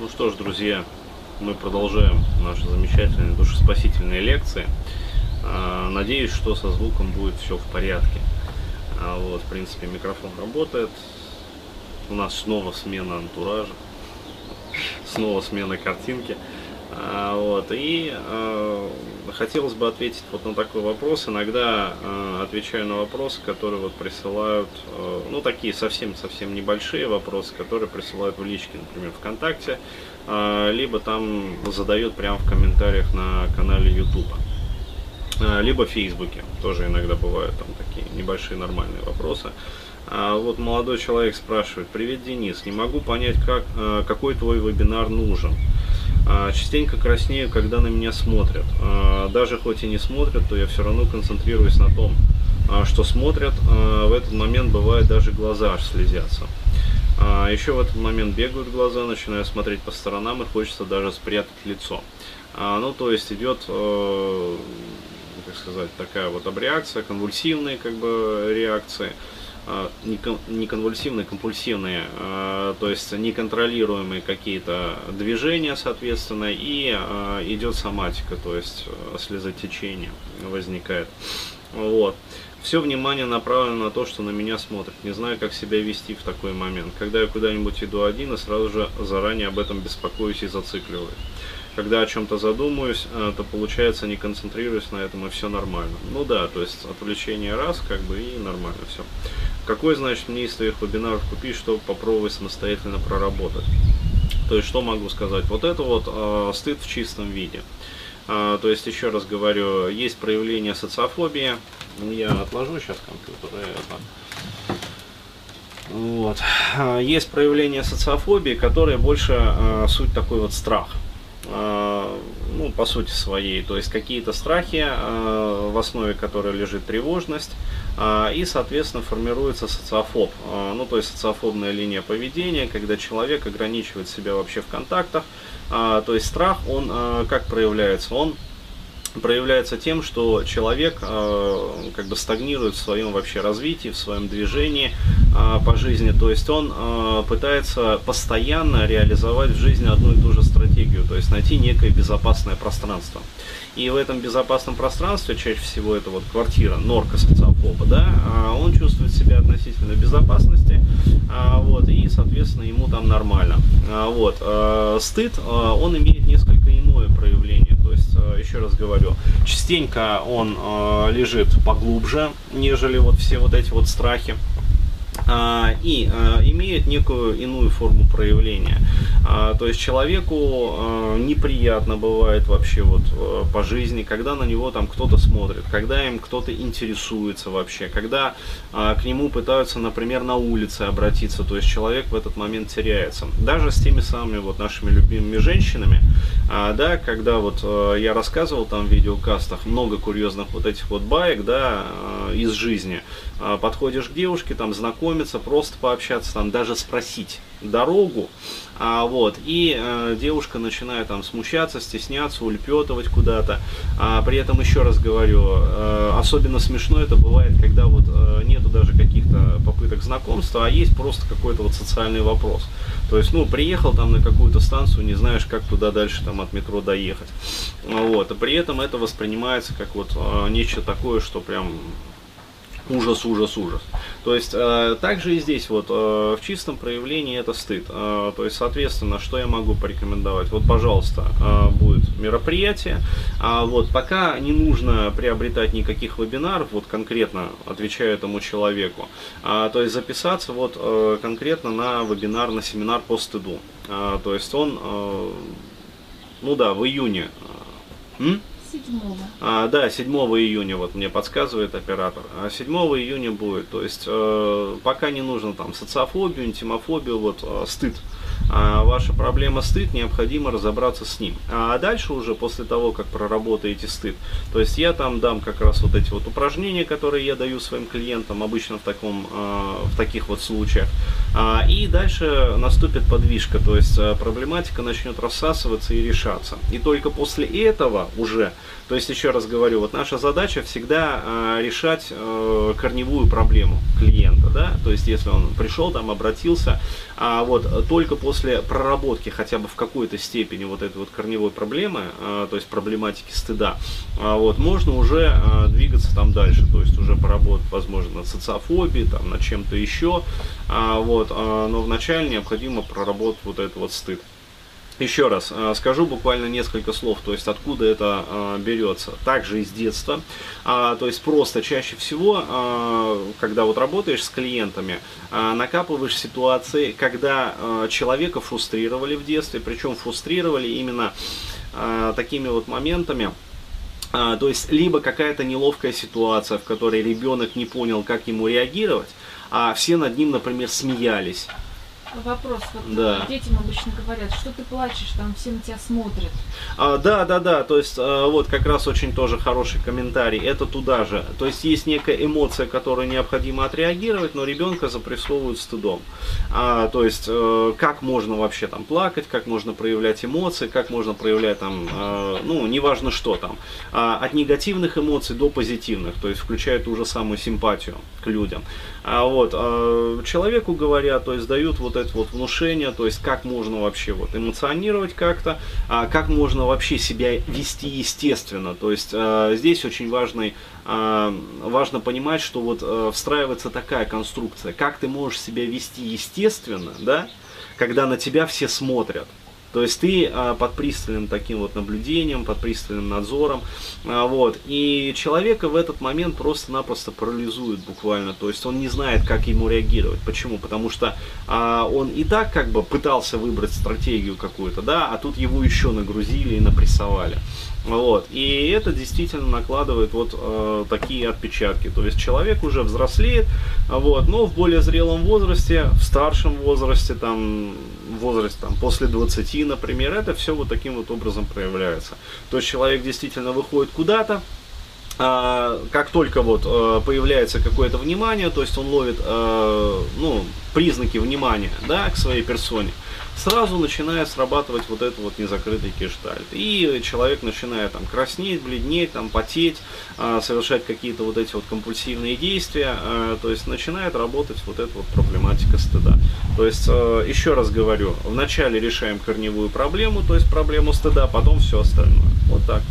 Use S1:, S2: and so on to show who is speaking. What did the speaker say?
S1: Ну что ж, друзья, мы продолжаем наши замечательные душеспасительные лекции. А, надеюсь, что со звуком будет все в порядке. А, вот, в принципе, микрофон работает. У нас снова смена антуража, снова смена картинки. А, вот, и хотелось бы ответить вот на такой вопрос. Иногда э, отвечаю на вопросы, которые вот присылают, э, ну такие совсем-совсем небольшие вопросы, которые присылают в личке, например, ВКонтакте, э, либо там задают прямо в комментариях на канале YouTube, э, либо в Фейсбуке. Тоже иногда бывают там такие небольшие нормальные вопросы. А вот молодой человек спрашивает, привет, Денис, не могу понять, как, э, какой твой вебинар нужен. А, частенько краснею, когда на меня смотрят. А, даже хоть и не смотрят, то я все равно концентрируюсь на том, а, что смотрят. В этот момент бывает даже глаза аж слезятся. Еще в этот момент бегают глаза, начинаю смотреть по сторонам и хочется даже спрятать лицо. Ну, то есть идет, э, как сказать, такая вот обреакция, конвульсивные как бы реакции. А, не конвульсивные, компульсивные, а, то есть неконтролируемые какие-то движения, соответственно, и а, идет соматика, то есть слезотечение возникает. Вот. Все внимание направлено на то, что на меня смотрят. Не знаю, как себя вести в такой момент. Когда я куда-нибудь иду один, и сразу же заранее об этом беспокоюсь и зацикливаюсь когда о чем-то задумаюсь, э, то получается не концентрируюсь на этом и все нормально. Ну да, то есть отвлечение раз, как бы и нормально все. Какой, значит, мне из твоих вебинаров купить, чтобы попробовать самостоятельно проработать? То есть, что могу сказать? Вот это вот э, стыд в чистом виде. Э, то есть, еще раз говорю, есть проявление социофобии. Я отложу сейчас компьютер и это. Вот. Есть проявление социофобии, которое больше э, суть такой вот страх. А, ну, по сути своей, то есть какие-то страхи, а, в основе которой лежит тревожность, а, и, соответственно, формируется социофоб, ну, то есть социофобная линия поведения, когда человек ограничивает себя вообще в контактах, то есть страх, он как проявляется? Он проявляется тем, что человек э, как бы стагнирует в своем вообще развитии, в своем движении э, по жизни. То есть он э, пытается постоянно реализовать в жизни одну и ту же стратегию, то есть найти некое безопасное пространство. И в этом безопасном пространстве, чаще всего это вот квартира, норка социофоба, да, он чувствует себя относительно безопасности, вот, и, соответственно, ему там нормально. Вот. Стыд, он имеет несколько иное проявление Э, еще раз говорю, частенько он э, лежит поглубже, нежели вот все вот эти вот страхи. А, и а, имеют некую иную форму проявления. А, то есть человеку неприятно бывает вообще вот по жизни, когда на него там кто-то смотрит, когда им кто-то интересуется вообще, когда к нему пытаются, например, на улице обратиться, то есть человек в этот момент теряется. Даже с теми самыми вот нашими любимыми женщинами, да, когда вот я рассказывал там в видеокастах много курьезных вот этих вот баек, да, из жизни, подходишь к девушке, там познакомиться, просто пообщаться, там даже спросить дорогу, а, вот, и э, девушка начинает там смущаться, стесняться, ульпетывать куда-то, а, при этом еще раз говорю, э, особенно смешно это бывает, когда вот э, нету даже каких-то попыток знакомства, а есть просто какой-то вот социальный вопрос, то есть, ну, приехал там на какую-то станцию, не знаешь, как туда дальше там от метро доехать, вот, и при этом это воспринимается как вот э, нечто такое, что прям ужас, ужас, ужас. То есть, э, также и здесь вот э, в чистом проявлении это стыд. Э, то есть, соответственно, что я могу порекомендовать? Вот, пожалуйста, э, будет мероприятие. А вот пока не нужно приобретать никаких вебинаров, вот конкретно отвечаю этому человеку. А, то есть, записаться вот э, конкретно на вебинар, на семинар по стыду. А, то есть, он, э, ну да, в июне. М?
S2: 7
S1: а, Да, 7 июня, вот мне подсказывает оператор. А 7 июня будет. То есть э, пока не нужно там социофобию, интимофобию, вот э, стыд а ваша проблема стыд, необходимо разобраться с ним. А дальше уже после того, как проработаете стыд, то есть я там дам как раз вот эти вот упражнения, которые я даю своим клиентам, обычно в, таком, а, в таких вот случаях. А, и дальше наступит подвижка, то есть а, проблематика начнет рассасываться и решаться. И только после этого уже То есть, еще раз говорю, вот наша задача всегда э, решать э, корневую проблему клиента, да, то есть, если он пришел, там, обратился, а вот только после проработки хотя бы в какой-то степени вот этой вот корневой проблемы, э, то есть проблематики стыда, э, вот, можно уже э, двигаться там дальше, то есть уже поработать, возможно, над социофобией, там, над чем-то еще, э, вот, э, но вначале необходимо проработать вот этот вот стыд. Еще раз э, скажу буквально несколько слов, то есть откуда это э, берется. Также из детства, а, то есть просто чаще всего, э, когда вот работаешь с клиентами, накапываешь ситуации, когда человека фрустрировали в детстве, причем фрустрировали именно такими вот моментами, то есть либо какая-то неловкая ситуация, в которой ребенок не понял, как ему реагировать, а все над ним, например, смеялись
S2: Вопрос. Вот да. Детям обычно говорят, что ты плачешь, там все на тебя смотрят.
S1: А, да, да, да. То есть а, вот как раз очень тоже хороший комментарий. Это туда же. То есть есть некая эмоция, которую необходимо отреагировать, но ребенка запрессовывают стыдом. А, то есть а, как можно вообще там плакать, как можно проявлять эмоции, как можно проявлять там, а, ну, неважно что там. А, от негативных эмоций до позитивных. То есть включая ту же самую симпатию к людям. А, вот, а, человеку говорят, то есть дают вот это вот внушение, то есть как можно вообще вот эмоционировать как-то, а, как можно вообще себя вести естественно. То есть а, здесь очень важный, а, важно понимать, что вот а, встраивается такая конструкция, как ты можешь себя вести естественно, да, когда на тебя все смотрят. То есть ты а, под пристальным таким вот наблюдением, под пристальным надзором, а, вот, и человека в этот момент просто-напросто парализует буквально, то есть он не знает, как ему реагировать. Почему? Потому что а, он и так как бы пытался выбрать стратегию какую-то, да, а тут его еще нагрузили и напрессовали. Вот. И это действительно накладывает вот э, такие отпечатки. То есть человек уже взрослеет, вот, но в более зрелом возрасте, в старшем возрасте, там, в возрасте там, после 20, например, это все вот таким вот образом проявляется. То есть человек действительно выходит куда-то, как только вот э, появляется какое-то внимание, то есть он ловит э, ну, признаки внимания да, к своей персоне, сразу начинает срабатывать вот этот вот незакрытый гештальт. И человек начинает там краснеть, бледнеть, там потеть, э, совершать какие-то вот эти вот компульсивные действия, то есть начинает работать вот эта вот проблематика стыда. То есть, еще раз говорю, вначале решаем корневую проблему, то есть проблему стыда, потом все остальное. Вот так.